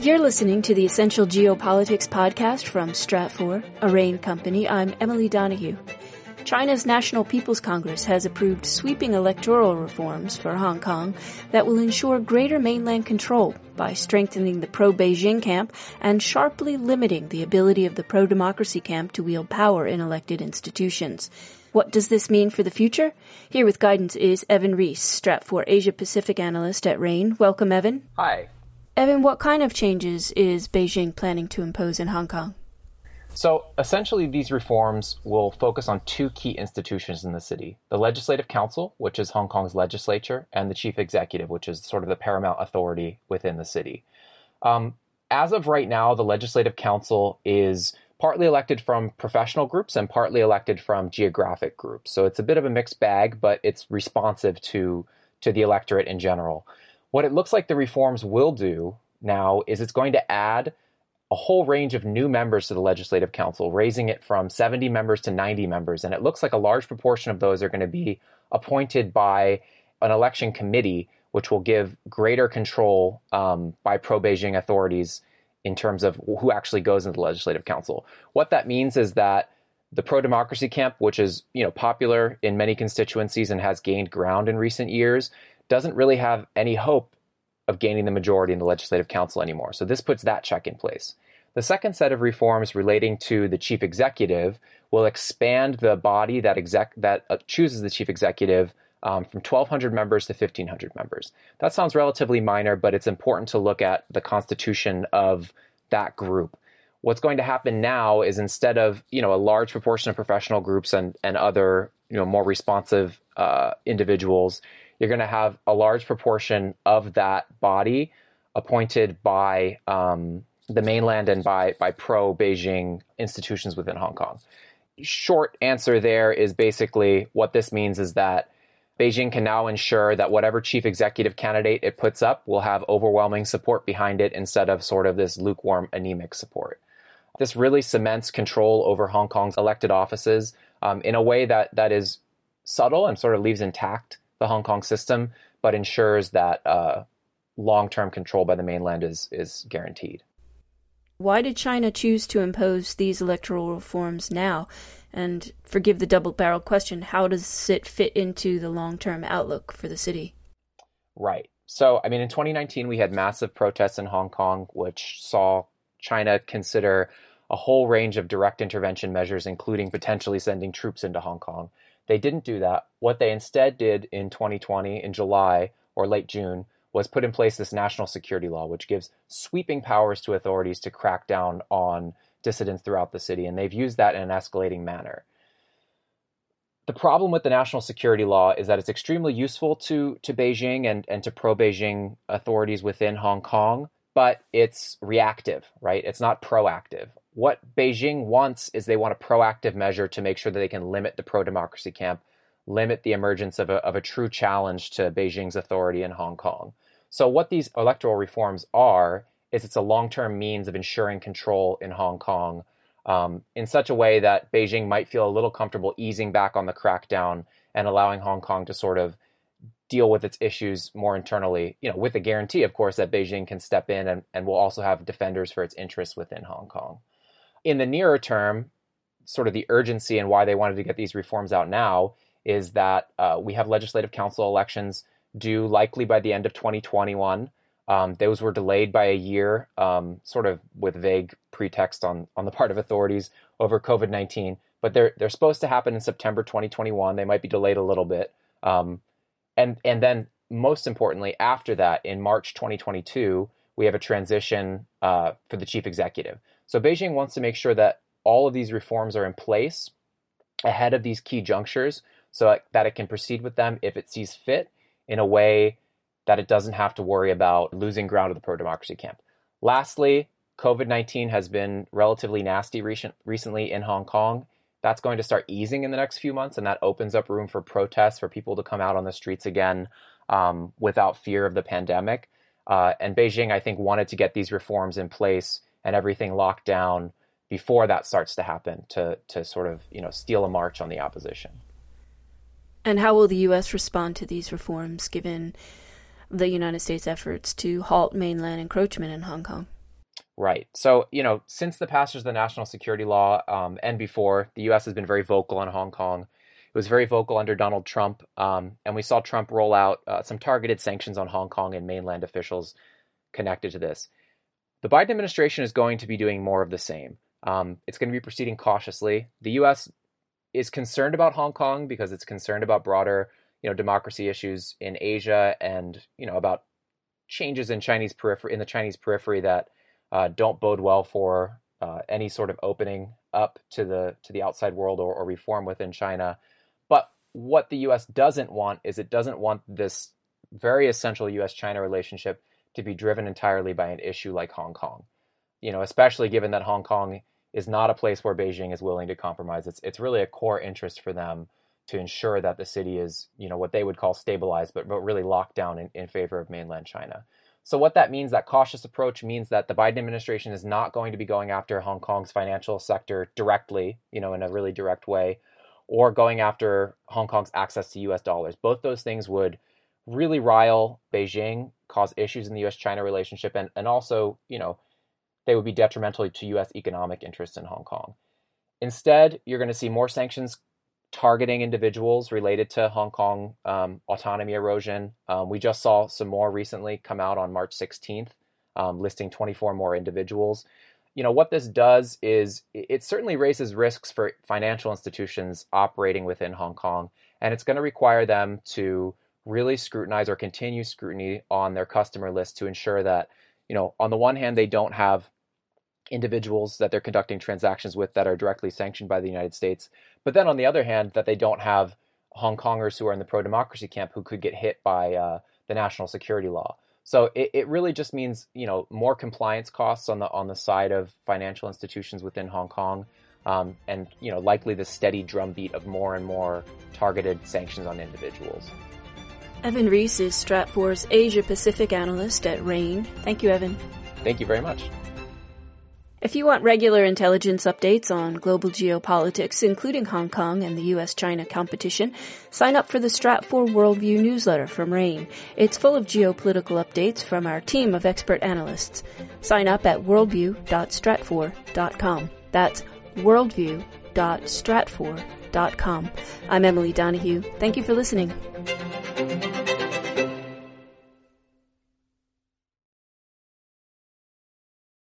You're listening to the Essential Geopolitics podcast from Stratfor, a RANE company. I'm Emily Donahue. China's National People's Congress has approved sweeping electoral reforms for Hong Kong that will ensure greater mainland control by strengthening the pro-Beijing camp and sharply limiting the ability of the pro-democracy camp to wield power in elected institutions. What does this mean for the future? Here with guidance is Evan Rees, Stratfor Asia Pacific analyst at RANE. Welcome, Evan. Hi. Evan, what kind of changes is Beijing planning to impose in Hong Kong? So essentially, these reforms will focus on two key institutions in the city the Legislative Council, which is Hong Kong's legislature, and the Chief Executive, which is sort of the paramount authority within the city. Um, as of right now, the Legislative Council is partly elected from professional groups and partly elected from geographic groups. So it's a bit of a mixed bag, but it's responsive to, to the electorate in general. What it looks like the reforms will do now is it's going to add a whole range of new members to the Legislative Council, raising it from 70 members to 90 members. And it looks like a large proportion of those are going to be appointed by an election committee, which will give greater control um, by pro Beijing authorities in terms of who actually goes into the Legislative Council. What that means is that the pro democracy camp, which is you know popular in many constituencies and has gained ground in recent years, doesn't really have any hope of gaining the majority in the Legislative Council anymore. So this puts that check in place. The second set of reforms relating to the chief executive will expand the body that exec that uh, chooses the chief executive um, from 1,200 members to 1,500 members. That sounds relatively minor, but it's important to look at the constitution of that group. What's going to happen now is instead of you know a large proportion of professional groups and and other you know more responsive uh, individuals, you're going to have a large proportion of that body appointed by um, the mainland and by by pro Beijing institutions within Hong Kong. Short answer there is basically what this means is that Beijing can now ensure that whatever chief executive candidate it puts up will have overwhelming support behind it instead of sort of this lukewarm, anemic support. This really cements control over Hong Kong's elected offices um, in a way that, that is subtle and sort of leaves intact the Hong Kong system, but ensures that uh, long-term control by the mainland is is guaranteed. Why did China choose to impose these electoral reforms now? And forgive the double-barreled question: How does it fit into the long-term outlook for the city? Right. So, I mean, in 2019, we had massive protests in Hong Kong, which saw China consider a whole range of direct intervention measures, including potentially sending troops into Hong Kong. They didn't do that. What they instead did in 2020, in July or late June, was put in place this national security law, which gives sweeping powers to authorities to crack down on dissidents throughout the city. And they've used that in an escalating manner. The problem with the national security law is that it's extremely useful to, to Beijing and, and to pro Beijing authorities within Hong Kong, but it's reactive, right? It's not proactive what Beijing wants is they want a proactive measure to make sure that they can limit the pro democracy camp, limit the emergence of a, of a true challenge to Beijing's authority in Hong Kong. So, what these electoral reforms are is it's a long term means of ensuring control in Hong Kong um, in such a way that Beijing might feel a little comfortable easing back on the crackdown and allowing Hong Kong to sort of deal with its issues more internally, you know, with the guarantee, of course, that Beijing can step in and, and will also have defenders for its interests within Hong Kong in the nearer term, sort of the urgency and why they wanted to get these reforms out now is that uh, we have legislative council elections due likely by the end of 2021. Um, those were delayed by a year, um, sort of with vague pretext on on the part of authorities over COVID 19. But they're they're supposed to happen in September 2021. They might be delayed a little bit, um, and and then most importantly, after that, in March 2022, we have a transition uh, for the chief executive. So Beijing wants to make sure that all of these reforms are in place ahead of these key junctures so that it can proceed with them if it sees fit in a way that it doesn't have to worry about losing ground of the pro democracy camp. Lastly, COVID 19 has been relatively nasty recent, recently in Hong Kong. That's going to start easing in the next few months, and that opens up room for protests, for people to come out on the streets again um, without fear of the pandemic. Uh, and Beijing, I think, wanted to get these reforms in place and everything locked down before that starts to happen to to sort of you know steal a march on the opposition. And how will the U.S. respond to these reforms, given the United States' efforts to halt mainland encroachment in Hong Kong. Right. So, you know, since the passage of the national security law um, and before, the U.S. has been very vocal on Hong Kong. It was very vocal under Donald Trump, um, and we saw Trump roll out uh, some targeted sanctions on Hong Kong and mainland officials connected to this. The Biden administration is going to be doing more of the same. Um, it's going to be proceeding cautiously. The U.S. is concerned about Hong Kong because it's concerned about broader, you know, democracy issues in Asia and you know about changes in Chinese periphery in the Chinese periphery that uh, don't bode well for uh, any sort of opening up to the to the outside world or, or reform within China. But what the U.S. doesn't want is it doesn't want this very essential U.S.-China relationship to be driven entirely by an issue like Hong Kong. You know, especially given that Hong Kong is not a place where Beijing is willing to compromise. It's it's really a core interest for them to ensure that the city is, you know, what they would call stabilized, but, but really locked down in, in favor of mainland China. So what that means, that cautious approach means that the Biden administration is not going to be going after Hong Kong's financial sector directly, you know, in a really direct way, or going after Hong Kong's access to US dollars. Both those things would really rile Beijing, cause issues in the US China relationship, and, and also, you know, they would be detrimental to US economic interests in Hong Kong. Instead, you're going to see more sanctions targeting individuals related to Hong Kong um, autonomy erosion. Um, we just saw some more recently come out on March 16th, um, listing 24 more individuals. You know, what this does is it certainly raises risks for financial institutions operating within Hong Kong, and it's going to require them to really scrutinize or continue scrutiny on their customer list to ensure that, you know, on the one hand, they don't have individuals that they're conducting transactions with that are directly sanctioned by the United States. But then on the other hand, that they don't have Hong Kongers who are in the pro democracy camp who could get hit by uh, the national security law. So it, it really just means you know more compliance costs on the on the side of financial institutions within Hong Kong, um, and you know likely the steady drumbeat of more and more targeted sanctions on individuals. Evan Rees is Stratfor's Asia Pacific analyst at RANE. Thank you, Evan. Thank you very much. If you want regular intelligence updates on global geopolitics, including Hong Kong and the US-China competition, sign up for the Stratfor Worldview newsletter from RANE. It's full of geopolitical updates from our team of expert analysts. Sign up at worldview.stratfor.com. That's worldview.stratfor.com. I'm Emily Donahue. Thank you for listening.